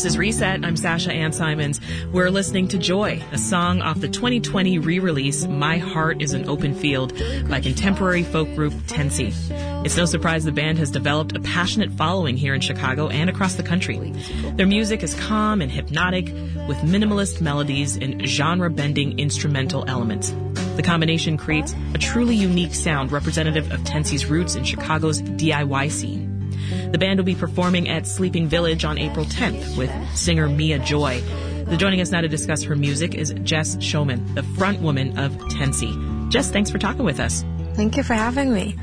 This is Reset. I'm Sasha Ann Simons. We're listening to Joy, a song off the 2020 re-release My Heart is an Open Field by contemporary folk group Tenci. It's no surprise the band has developed a passionate following here in Chicago and across the country. Their music is calm and hypnotic with minimalist melodies and genre-bending instrumental elements. The combination creates a truly unique sound representative of Tenci's roots in Chicago's DIY scene. The band will be performing at Sleeping Village on April 10th with singer Mia Joy. The joining us now to discuss her music is Jess Shoman, the front woman of Tenci. Jess, thanks for talking with us. Thank you for having me.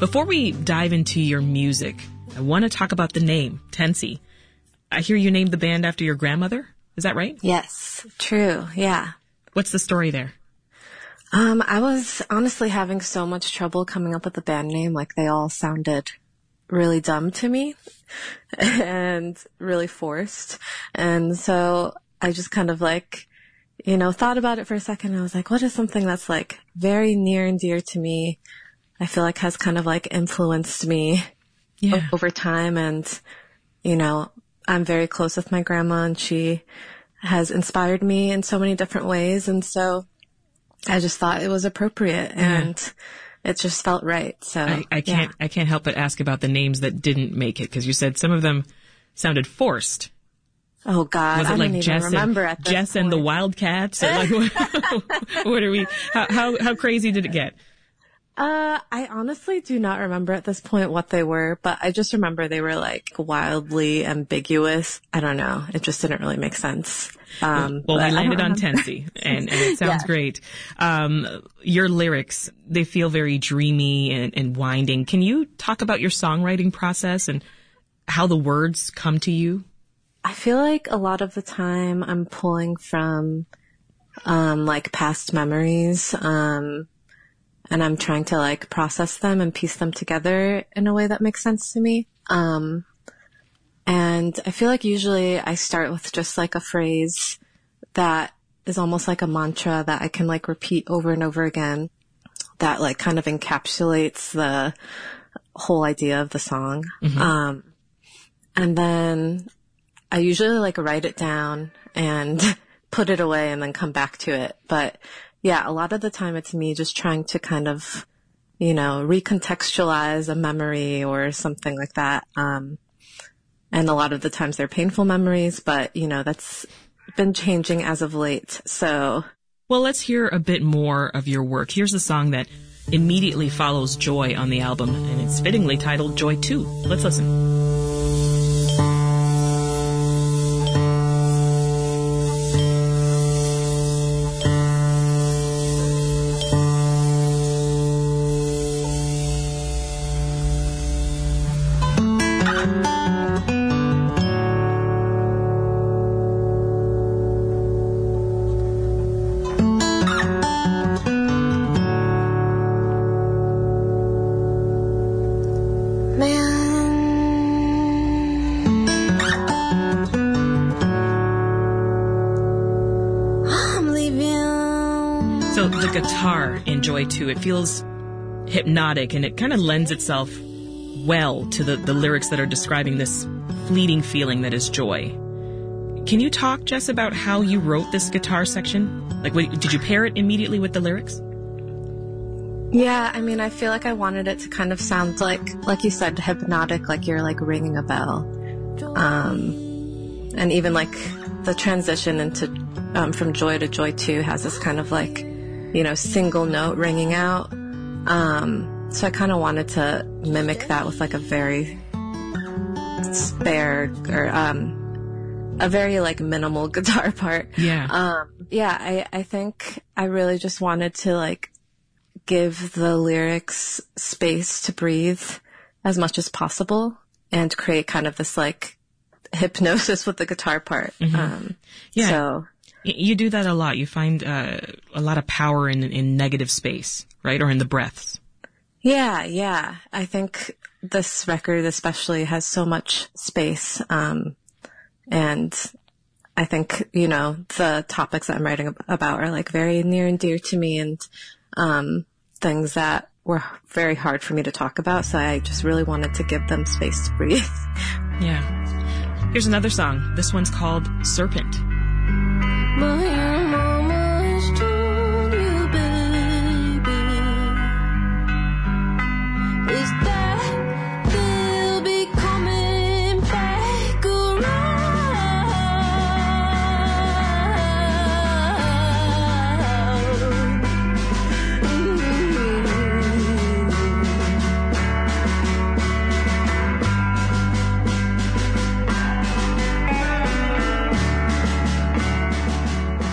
Before we dive into your music, I want to talk about the name, Tenci. I hear you named the band after your grandmother. Is that right? Yes, true. Yeah. What's the story there? Um, I was honestly having so much trouble coming up with a band name. Like they all sounded really dumb to me and really forced. And so I just kind of like, you know, thought about it for a second. I was like, what is something that's like very near and dear to me? I feel like has kind of like influenced me yeah. over time. And, you know, I'm very close with my grandma and she has inspired me in so many different ways. And so I just thought it was appropriate yeah. and it just felt right. So I, I can't, yeah. I can't help but ask about the names that didn't make it because you said some of them sounded forced. Oh God, was it I like don't Jess even remember and, Jess and the Wildcats? Or like, what, what are we? How, how how crazy did it get? Uh, I honestly do not remember at this point what they were, but I just remember they were like wildly ambiguous. I don't know. It just didn't really make sense. Um, well, we landed on Tenci and, and, it sounds Yeah. great. Um, your lyrics, they feel very dreamy and, and winding. Can you talk about your songwriting process and how the words come to you? I feel like a lot of the time I'm pulling from, um, like past memories, um, and I'm trying to like process them and piece them together in a way that makes sense to me. Um, and I feel like usually I start with just like a phrase that is almost like a mantra that I can like repeat over and over again that like kind of encapsulates the whole idea of the song. Um, and then I usually like write it down and put it away and then come back to it. But yeah, a lot of the time it's me just trying to kind of, you know, recontextualize a memory or something like that. Um, and a lot of the times they're painful memories, but you know, that's been changing as of late. So Well, let's hear a bit more of your work. Here's a song that immediately follows Joy on the album, and it's fittingly titled Joy 2. Let's listen. Guitar in Joy 2, it feels hypnotic and it kind of lends itself well to the, the lyrics that are describing this fleeting feeling that is joy. Can you talk, Jess, about how you wrote this guitar section? Like, what, did you pair it immediately with the lyrics? Yeah, I mean, I feel like I wanted it to kind of sound like, like you said, hypnotic, like you're like ringing a bell. Um, and even like the transition into, um, from joy to joy two has this kind of like, you know, single note ringing out. Um, so I kind of wanted to mimic that with like a very spare or, um, a very like minimal guitar part. Yeah. Um, yeah, I, I think I really just wanted to like give the lyrics space to breathe as much as possible and create kind of this like hypnosis with the guitar part. Um, Yeah. so You do that a lot. You find uh, a lot of power in, in negative space, right? Or in the breaths. yeah, yeah, I think this record especially has so much space. Um, and I think, you know, the topics that I'm writing about are like very near and dear to me and, um, things that were very hard for me to talk about. So I just really wanted to give them space to breathe. Yeah. Here's another song. This one's called Serpent.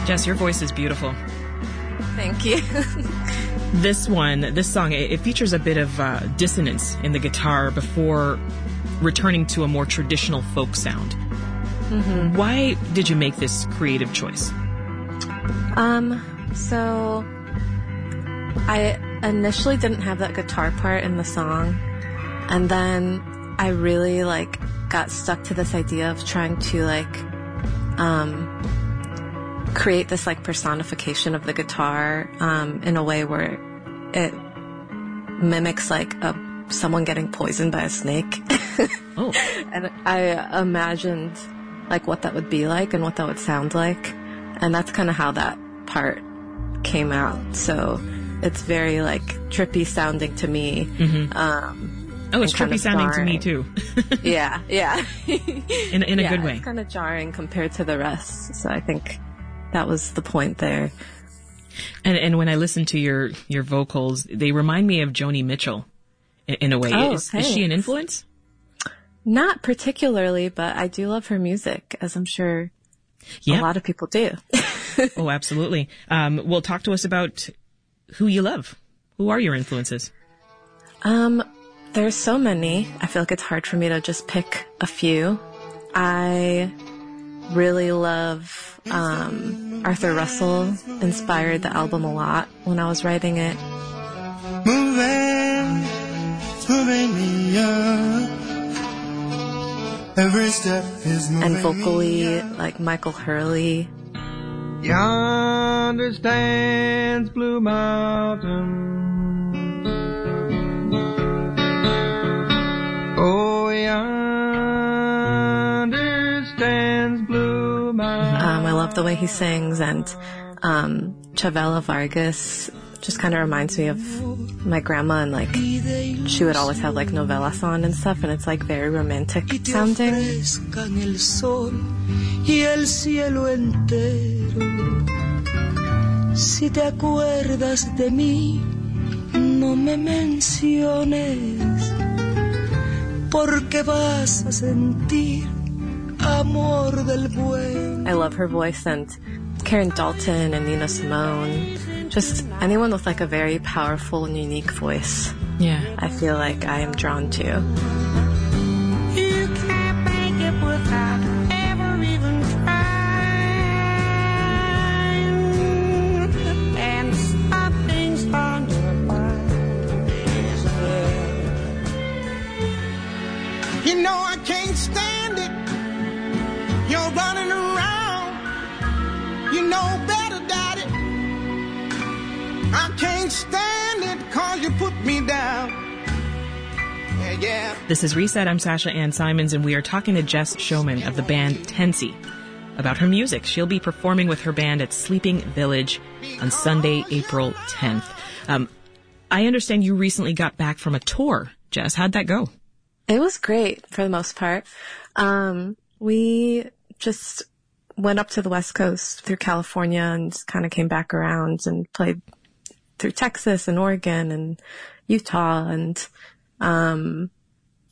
Jess, your voice is beautiful. Thank you. This one, this song, it, it features a bit of uh, dissonance in the guitar before returning to a more traditional folk sound. Why did you make this creative choice? Um, so I initially didn't have that guitar part in the song, and then I really like got stuck to this idea of trying to like um create this like personification of the guitar um in a way where it mimics like a someone getting poisoned by a snake. Oh, and I imagined like what that would be like and what that would sound like, and that's kind of how that part came out. So it's very like trippy sounding to me. Um, oh, it's trippy sounding to me too, yeah, yeah, in in a good way. It's kind of jarring compared to the rest. So I think that was the point there. And and when I listen to your your vocals, they remind me of Joni Mitchell, in, in a way. Oh, is, is she an influence? Not particularly, but I do love her music, as I'm sure Yeah. a lot of people do. oh, absolutely. Um, well, talk to us about who you love. Who are your influences? Um, there's so many. I feel like it's hard for me to just pick a few. I really love um, Arthur Russell. Inspired the album a lot when I was writing it. moving, moving me up. Every step is moving And vocally, like Michael Hurley. Yonder stands Blue Mountain. Love the way he sings, and um, Chavela Vargas just kind of reminds me of my grandma, and like she would always have like novelas on and stuff, and it's like very romantic sounding. Si te acuerdas de mí, no me menciones, porque vas a sentir. I love her voice and Karen Dalton and Nina Simone. Just anyone with like a very powerful and unique voice. Yeah. I feel like I am drawn to. You can't make it without ever even trying. And something's on your mind. You know I can't stand stand it cause you put me down. Yeah, yeah. This is Reset. I'm Sasha Ann Simons, and we are talking to Jess Shoman of the band Tenci about her music. She'll be performing with her band at Sleeping Village on Sunday, April 10th. Um, I understand you recently got back from a tour. Jess, how'd that go? It was great for the most part. Um, we just went up to the West Coast through California and kind of came back around and played through Texas and Oregon and Utah. And, um,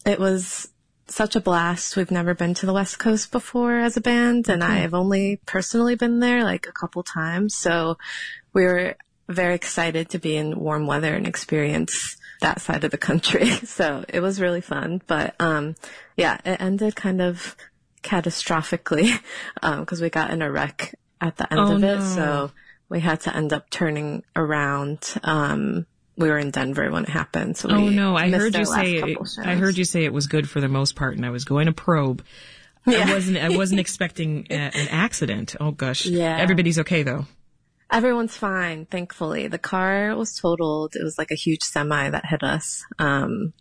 it was such a blast. We've never been to the West Coast before as a band and I've only personally been there like a couple times. So we were very excited to be in warm weather and experience that side of the country. So it was really fun. But um yeah, it ended kind of catastrophically because we got in a wreck at the end Oh, of it. no. So we had to end up turning around. Um we were in Denver when it happened. So Oh no, I heard you say couple I heard you say it was good for the most part, and I was going to probe. I Yeah. wasn't I wasn't expecting a, an accident. Oh gosh. Yeah. Everybody's okay though. Everyone's fine, thankfully. The car was totaled. It was like a huge semi that hit us. Um,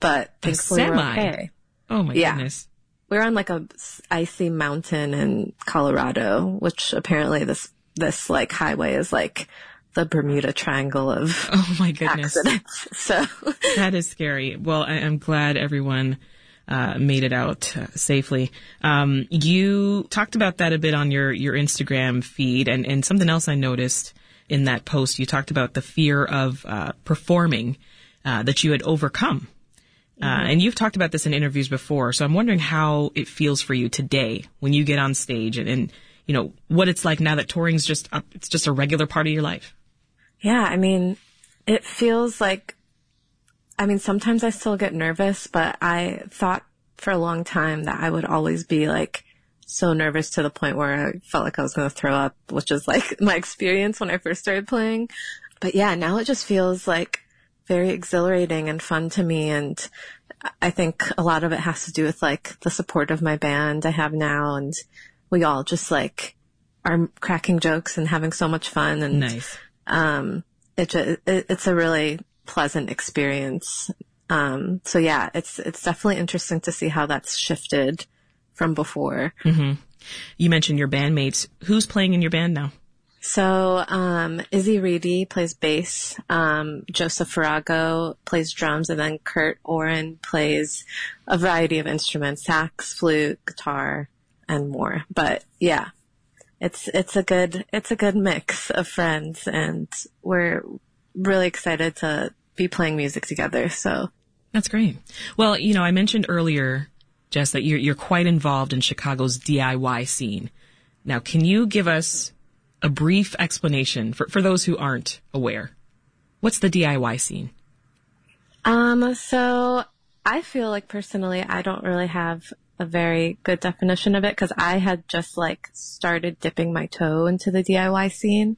but thankfully we're semi? okay. Oh my Yeah. goodness. we're on like a icy mountain in Colorado, which apparently this this like highway is like the Bermuda Triangle of Oh my goodness. accidents. So That is scary. Well, I, I'm glad everyone uh, made it out uh, safely. Um, you talked about that a bit on your, your Instagram feed, and, and something else I noticed in that post. You talked about the fear of uh, performing uh, that you had overcome. Uh, and you've talked about this in interviews before, so I'm wondering how it feels for you today when you get on stage and, and you know what it's like now that touring's just up, it's just a regular part of your life. Yeah, I mean, it feels like, I mean, sometimes I still get nervous, but I thought for a long time that I would always be like so nervous to the point where I felt like I was going to throw up, which is like my experience when I first started playing. But yeah, now it just feels like very exhilarating and fun to me. And I think a lot of it has to do with like the support of my band I have now. And we all just like are cracking jokes and having so much fun. And Nice. um, it, it it's a really pleasant experience. Um, so yeah, it's it's definitely interesting to see how that's shifted from before. You mentioned your bandmates. Who's playing in your band now? So um, Izzy Reidy plays bass, um, Joseph Farago plays drums, and then Kurt Oren plays a variety of instruments: sax, flute, guitar, and more. But yeah, it's it's a good it's a good mix of friends, and we're really excited to be playing music together. So That's great. Well, you know, I mentioned earlier, Jess, that you're, you're quite involved in Chicago's DIY scene. Now, can you give us a brief explanation for, for those who aren't aware? What's the DIY scene? Um, so I feel like personally, I don't really have a very good definition of it because I had just like started dipping my toe into the DIY scene.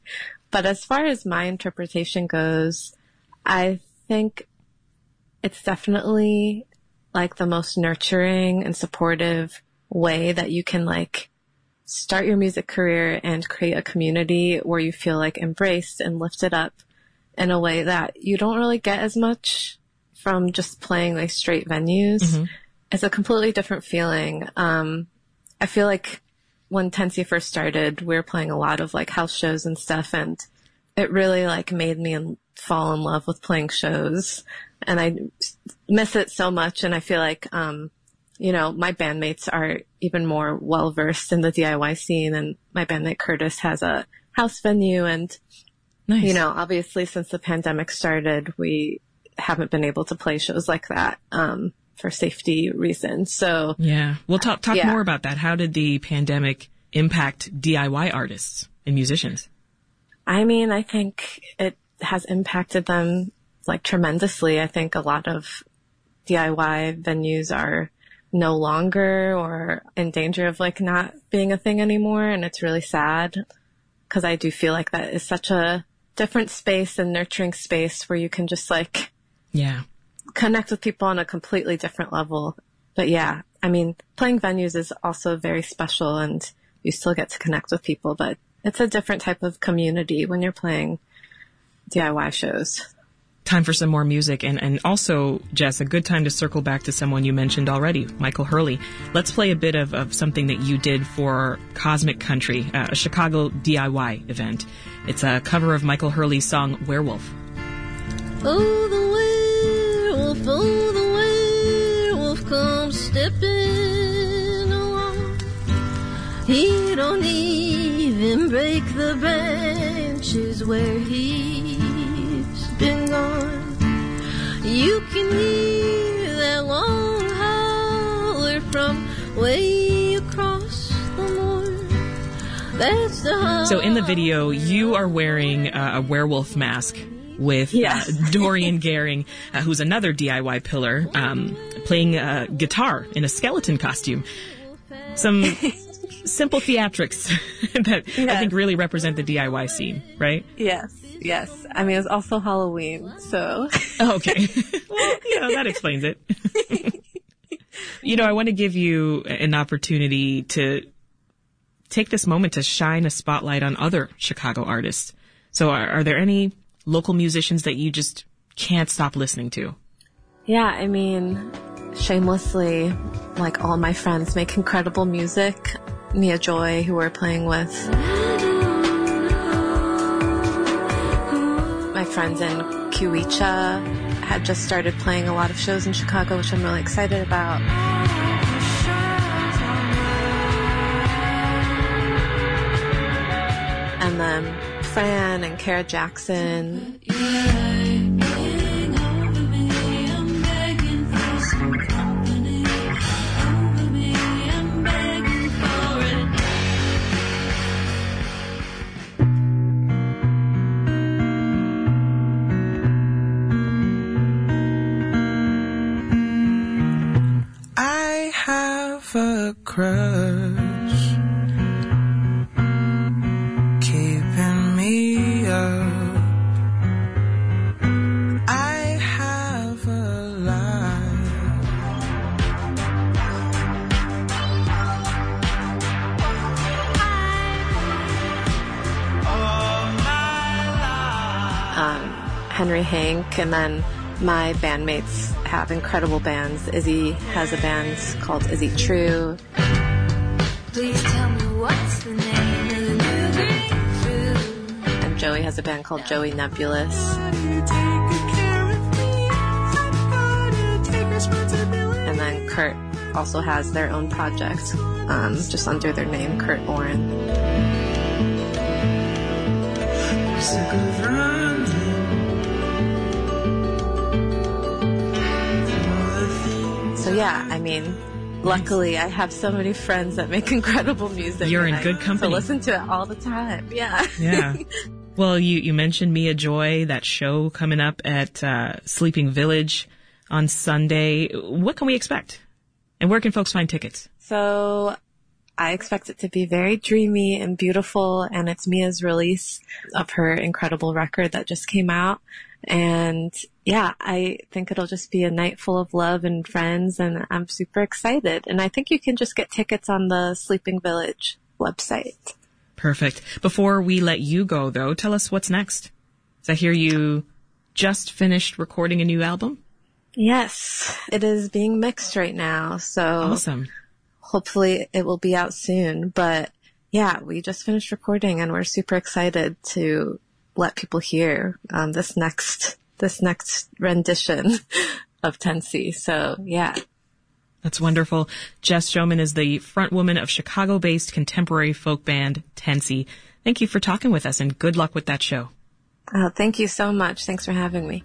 But as far as my interpretation goes, I think it's definitely like the most nurturing and supportive way that you can like start your music career and create a community where you feel like embraced and lifted up in a way that you don't really get as much from just playing like straight venues. Mm-hmm. It's a completely different feeling. Um, I feel like when Tenci first started, we were playing a lot of like house shows and stuff, and it really like made me in- fall in love with playing shows, and I miss it so much. And I feel like, um, you know, my bandmates are even more well versed in the DIY scene, and my bandmate Curtis has a house venue, and Nice. you know, obviously since the pandemic started, we haven't been able to play shows like that um, for safety reasons. So Yeah. Well, talk, talk Yeah. more about that. How did the pandemic impact DIY artists and musicians? I mean, I think it has impacted them like tremendously. I think a lot of DIY venues are no longer or in danger of like not being a thing anymore. And it's really sad because I do feel like that is such a different space and nurturing space where you can just like Yeah. Connect with people on a completely different level. But yeah, I mean, playing venues is also very special and you still get to connect with people, but it's a different type of community when you're playing DIY shows. Time for some more music and, and also, Jess, a good time to circle back to someone you mentioned already, Michael Hurley. Let's play a bit of, of something that you did for Cosmic Country, uh, a Chicago DIY event. It's a cover of Michael Hurley's song Werewolf. Oh, the the werewolf comes stepping along. He don't even break the branches where he's been gone. You can hear that long holler from way across the moor. That's the holler. So in the video, you are wearing uh, a werewolf mask with Yes. uh, Dorian Gehring, uh, who's another DIY pillar, um, playing uh, guitar in a skeleton costume. Some simple theatrics that I think really represent the DIY scene, right? Yes, yes. I mean, it's also Halloween, so. Oh, okay. well, you know, that explains it. you know, I want to give you an opportunity to take this moment to shine a spotlight on other Chicago artists. So are, are there any local musicians that you just can't stop listening to? Yeah, I mean, shamelessly, like all my friends make incredible music. Mia Joy, who we're playing with. My friends in Kiwicha had just started playing a lot of shows in Chicago, which I'm really excited about. And then Fran and Kara Jackson. I And then my bandmates have incredible bands. Izzy has a band called Izzy True. Please tell me what's the name of the new grapefruit. And Joey has a band called Joey Nebulous. And then Kurt also has their own project, um, just under their name, Kurt Oren. Yeah, I mean, luckily I have so many friends that make incredible music. You're in I good company. To listen to it all the time. Yeah. Yeah. Well, you, you mentioned Mia Joy, that show coming up at uh, Sleeping Village on Sunday. What can we expect? And where can folks find tickets? So I expect it to be very dreamy and beautiful, and it's Mia's release of her incredible record that just came out. And yeah, I think it'll just be a night full of love and friends, and I'm super excited. And I think you can just get tickets on the Sleeping Village website. Perfect. Before we let you go, though, tell us what's next. So I hear you just finished recording a new album. Yes, it is being mixed right now, so Awesome. Hopefully it will be out soon. But yeah, we just finished recording and we're super excited to let people hear um, this next this next rendition of Tenci. So yeah, That's wonderful. Jess Shoman is the front woman of Chicago-based contemporary folk band Tenci. Thank you for talking with us and good luck with that show. uh, thank you so much. Thanks for having me.